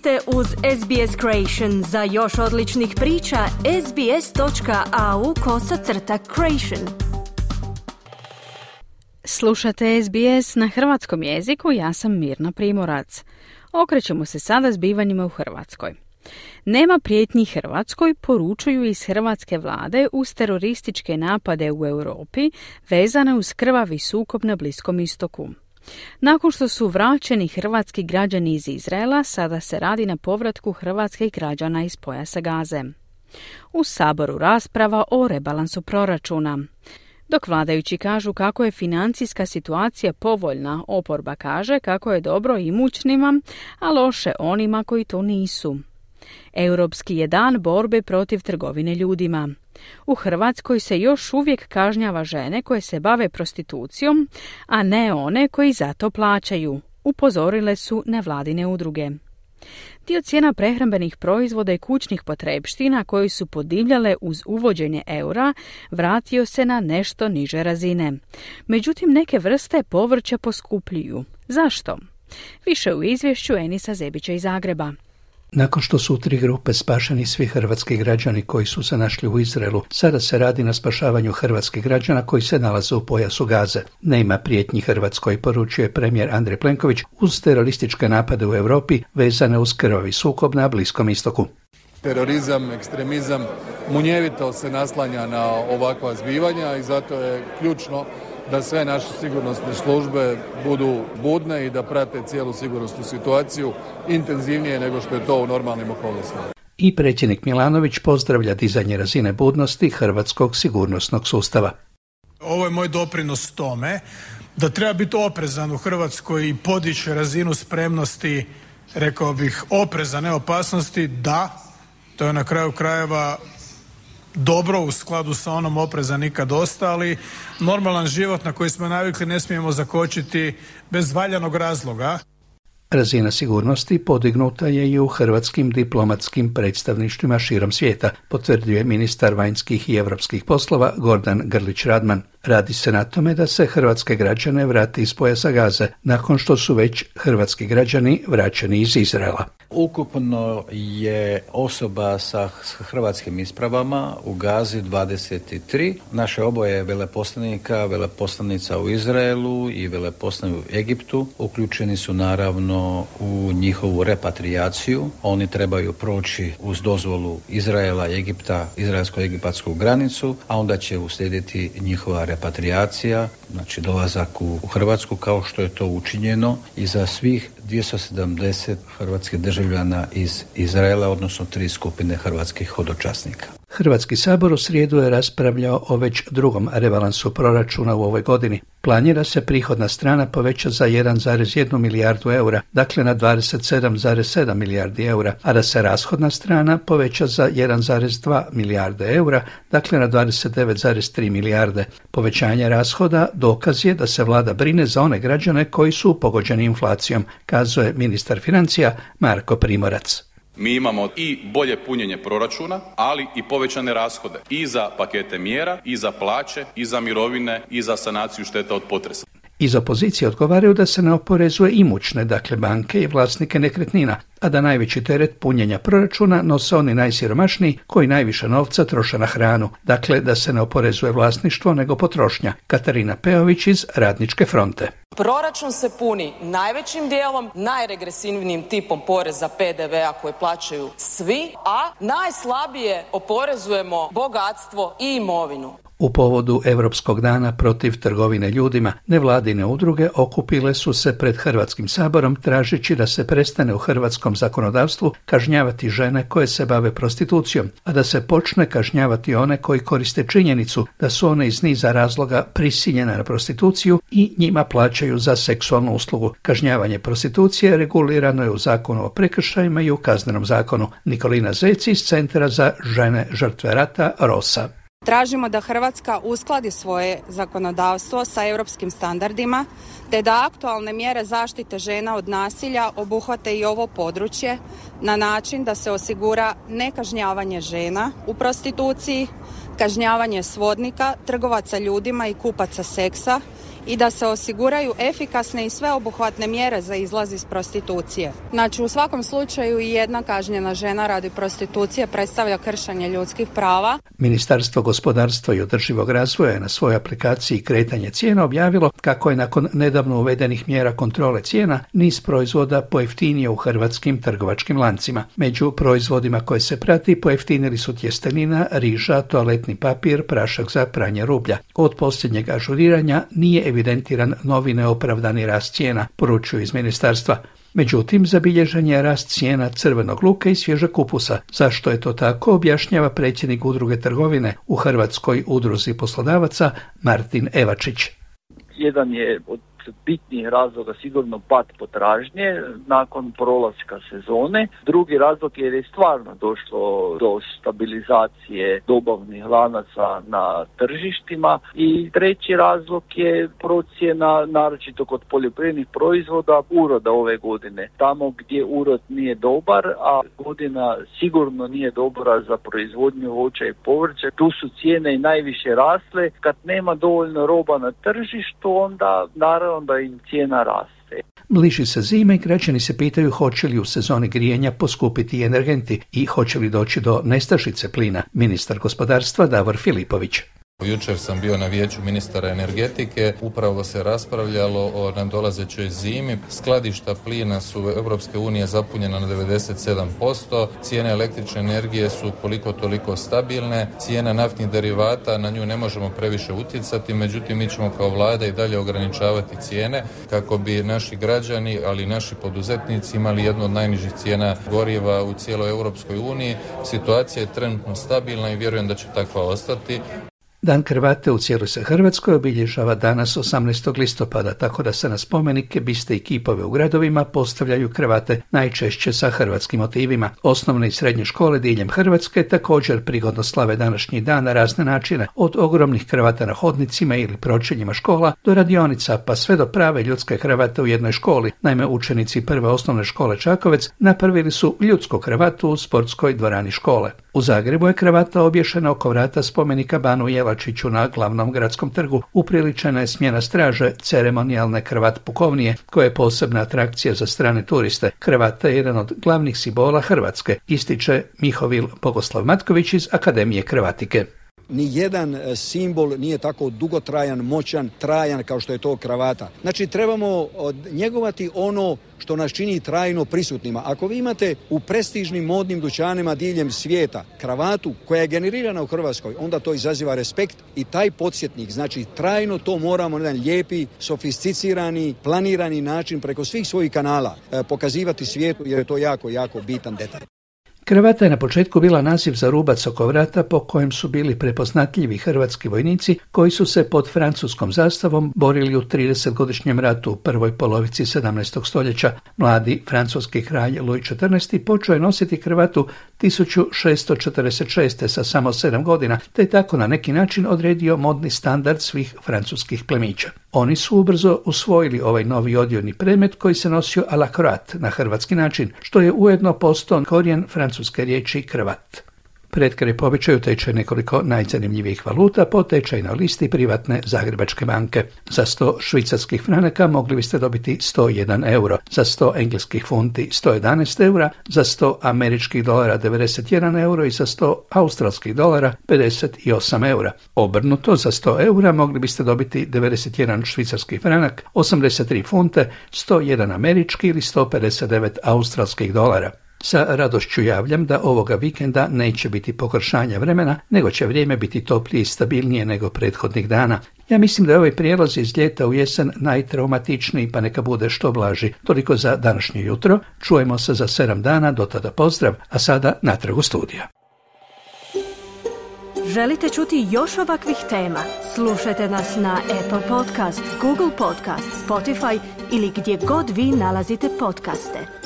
ste uz SBS Creation. Za još odličnih priča, sbs.au kosacrta creation. Slušate SBS na hrvatskom jeziku, ja sam Mirna Primorac. Okrećemo se sada zbivanjima u Hrvatskoj. Nema prijetnji Hrvatskoj, poručuju iz hrvatske vlade uz terorističke napade u Europi vezane uz krvavi sukob na Bliskom istoku. Nakon što su vraćeni hrvatski građani iz Izraela, sada se radi na povratku hrvatskih građana iz pojasa Gaze. U saboru rasprava o rebalansu proračuna. Dok vladajući kažu kako je financijska situacija povoljna, oporba kaže kako je dobro imućnima, a loše onima koji to nisu. Europski je dan borbe protiv trgovine ljudima. U Hrvatskoj se još uvijek kažnjava žene koje se bave prostitucijom, a ne one koji za to plaćaju, upozorile su nevladine udruge. Dio cijena prehrambenih proizvoda i kućnih potrebština koji su podivljale uz uvođenje eura vratio se na nešto niže razine. Međutim, neke vrste povrća poskupljuju. Zašto? Više u izvješću Enisa Zebića iz Zagreba. Nakon što su u tri grupe spašeni svi hrvatski građani koji su se našli u Izraelu, sada se radi na spašavanju hrvatskih građana koji se nalaze u pojasu Gaze. Nema prijetnji Hrvatskoj, poručuje premijer Andrej Plenković uz terorističke napade u Europi vezane uz krvavi sukob na Bliskom istoku. Terorizam, ekstremizam munjevito se naslanja na ovakva zbivanja i zato je ključno da sve naše sigurnosne službe budu budne i da prate cijelu sigurnosnu situaciju intenzivnije nego što je to u normalnim okolnostima. I predsjednik Milanović pozdravlja dizanje razine budnosti hrvatskog sigurnosnog sustava. Ovo je moj doprinos tome da treba biti oprezan u Hrvatskoj i podići razinu spremnosti, rekao bih, opreza, ne opasnosti, da, to je na kraju krajeva dobro u skladu sa onom opreza nikad ostali. Normalan život na koji smo navikli ne smijemo zakočiti bez valjanog razloga. Razina sigurnosti podignuta je i u hrvatskim diplomatskim predstavništvima širom svijeta, potvrdio ministar vanjskih i europskih poslova Gordan Grlić Radman. Radi se na tome da se hrvatske građane vrati iz pojasa Gaze, nakon što su već hrvatski građani vraćeni iz Izraela. Ukupno je osoba sa hrvatskim ispravama u Gazi 23. Naše oboje veleposlanika, veleposlanica u Izraelu i veleposlanik u Egiptu uključeni su naravno u njihovu repatrijaciju. Oni trebaju proći uz dozvolu Izraela i Egipta, izraelsko-egipatsku granicu, a onda će uslijediti njihova repatriacija, znači dolazak u Hrvatsku kao što je to učinjeno i za svih 270 hrvatskih državljana iz Izraela, odnosno tri skupine hrvatskih hodočasnika. Hrvatski sabor u srijedu je raspravljao o već drugom rebalansu proračuna u ovoj godini. Planira se prihodna strana poveća za 1,1 milijardu eura, dakle na 27,7 milijardi eura, a da se rashodna strana poveća za 1,2 milijarde eura, dakle na 29,3 milijarde. Povećanje rashoda dokaz je da se vlada brine za one građane koji su pogođeni inflacijom, kazuje ministar financija Marko Primorac. Mi imamo i bolje punjenje proračuna, ali i povećane rashode i za pakete mjera, i za plaće, i za mirovine, i za sanaciju šteta od potresa. Iz opozicije odgovaraju da se ne oporezuje imućne, dakle banke i vlasnike nekretnina, a da najveći teret punjenja proračuna nose oni najsiromašniji koji najviše novca troše na hranu, dakle da se ne oporezuje vlasništvo nego potrošnja. Katarina Peović iz Radničke fronte. Proračun se puni najvećim dijelom, najregresivnijim tipom poreza PDV-a koje plaćaju svi, a najslabije oporezujemo bogatstvo i imovinu. U povodu Europskog dana protiv trgovine ljudima, nevladine udruge okupile su se pred Hrvatskim saborom tražeći da se prestane u hrvatskom zakonodavstvu kažnjavati žene koje se bave prostitucijom, a da se počne kažnjavati one koji koriste činjenicu da su one iz niza razloga prisiljene na prostituciju i njima plaćaju za seksualnu uslugu. Kažnjavanje prostitucije regulirano je u zakonu o prekršajima i u kaznenom zakonu. Nikolina Zeci iz Centra za žene žrtve rata Rosa. Tražimo da Hrvatska uskladi svoje zakonodavstvo sa europskim standardima te da aktualne mjere zaštite žena od nasilja obuhvate i ovo područje na način da se osigura nekažnjavanje žena u prostituciji, kažnjavanje svodnika, trgovaca ljudima i kupaca seksa i da se osiguraju efikasne i sveobuhvatne mjere za izlaz iz prostitucije. Znači u svakom slučaju i jedna kažnjena žena radi prostitucije predstavlja kršenje ljudskih prava. Ministarstvo gospodarstva i održivog razvoja je na svojoj aplikaciji kretanje cijena objavilo kako je nakon nedavno uvedenih mjera kontrole cijena niz proizvoda pojeftinije u hrvatskim trgovačkim lancima. Među proizvodima koje se prati pojeftinili su tjestenina, riža, toaletni papir, prašak za pranje rublja. Od posljednjeg ažuriranja nije evidentiran novi neopravdani rast cijena, poručuju iz ministarstva. Međutim, zabilježen je rast cijena crvenog luka i svježeg kupusa. Zašto je to tako, objašnjava predsjednik udruge trgovine u Hrvatskoj udruzi poslodavaca Martin Evačić. Jedan je od bitnijih razloga sigurno pad potražnje nakon prolaska sezone. Drugi razlog je jer je stvarno došlo do stabilizacije dobavnih lanaca na tržištima i treći razlog je procjena naročito kod poljoprivrednih proizvoda uroda ove godine. Tamo gdje urod nije dobar, a godina sigurno nije dobra za proizvodnju voća i povrća, tu su cijene i najviše rasle. Kad nema dovoljno roba na tržištu, onda naravno onda im cijena raste. Bliži se zime i građani se pitaju hoće li u sezoni grijenja poskupiti energenti i hoće li doći do nestašice plina. Ministar gospodarstva Davor Filipović. Jučer sam bio na vijeću ministara energetike, upravo se raspravljalo o nadolazećoj zimi. Skladišta plina su Europske unije zapunjena na 97%, cijene električne energije su koliko toliko stabilne, cijena naftnih derivata, na nju ne možemo previše utjecati, međutim mi ćemo kao vlada i dalje ograničavati cijene kako bi naši građani, ali i naši poduzetnici imali jednu od najnižih cijena goriva u cijeloj Europskoj uniji. Situacija je trenutno stabilna i vjerujem da će takva ostati. Dan Hrvate u cijeloj se Hrvatskoj obilježava danas 18. listopada, tako da se na spomenike, biste i kipove u gradovima postavljaju Hrvate najčešće sa hrvatskim motivima. Osnovne i srednje škole diljem Hrvatske također prigodno slave današnji dan na razne načine, od ogromnih Hrvata na hodnicima ili pročeljima škola do radionica, pa sve do prave ljudske Hrvate u jednoj školi. Naime, učenici prve osnovne škole Čakovec napravili su ljudsku Hrvatu u sportskoj dvorani škole. U Zagrebu je Hrvata obješena oko vrata spomenika Banu Jelačiću na glavnom gradskom trgu. Upriličena je smjena straže ceremonijalne Hrvat pukovnije, koja je posebna atrakcija za strane turiste. Hrvata je jedan od glavnih simbola Hrvatske, ističe Mihovil Bogoslav Matković iz Akademije Hrvatike ni jedan e, simbol nije tako dugotrajan, moćan, trajan kao što je to kravata. Znači trebamo njegovati ono što nas čini trajno prisutnima. Ako vi imate u prestižnim modnim dućanima diljem svijeta kravatu koja je generirana u Hrvatskoj, onda to izaziva respekt i taj podsjetnik, znači trajno to moramo na jedan lijepi, sofisticirani, planirani način preko svih svojih kanala e, pokazivati svijetu jer je to jako, jako bitan detalj. Kravata je na početku bila naziv za rubac oko vrata po kojem su bili prepoznatljivi hrvatski vojnici koji su se pod francuskom zastavom borili u 30-godišnjem ratu u prvoj polovici 17. stoljeća. Mladi francuski kralj Louis XIV. počeo je nositi kravatu 1646. sa samo 7 godina, te je tako na neki način odredio modni standard svih francuskih plemića. Oni su ubrzo usvojili ovaj novi odjevni predmet koji se nosio a la croate na hrvatski način, što je ujedno postao korijen francuske riječi krvat. Pred kraj povećaju tečaj nekoliko najzanimljivijih valuta po tečajnoj listi privatne Zagrebačke banke. Za 100 švicarskih franaka mogli biste dobiti 101 euro, za 100 engleskih funti 111 eura, za 100 američkih dolara 91 euro i za 100 australskih dolara 58 eura. Obrnuto, za 100 eura mogli biste dobiti 91 švicarski franak, 83 funte, 101 američki ili 159 australskih dolara. Sa radošću javljam da ovoga vikenda neće biti pogoršanja vremena, nego će vrijeme biti toplije i stabilnije nego prethodnih dana. Ja mislim da je ovaj prijelaz iz ljeta u jesen najtraumatičniji, pa neka bude što blaži. Toliko za današnje jutro. Čujemo se za sedam dana, do tada pozdrav, a sada natrag u studija. Želite čuti još ovakvih tema? Slušajte nas na Apple Podcast, Google Podcast, Spotify ili gdje god vi nalazite podcaste.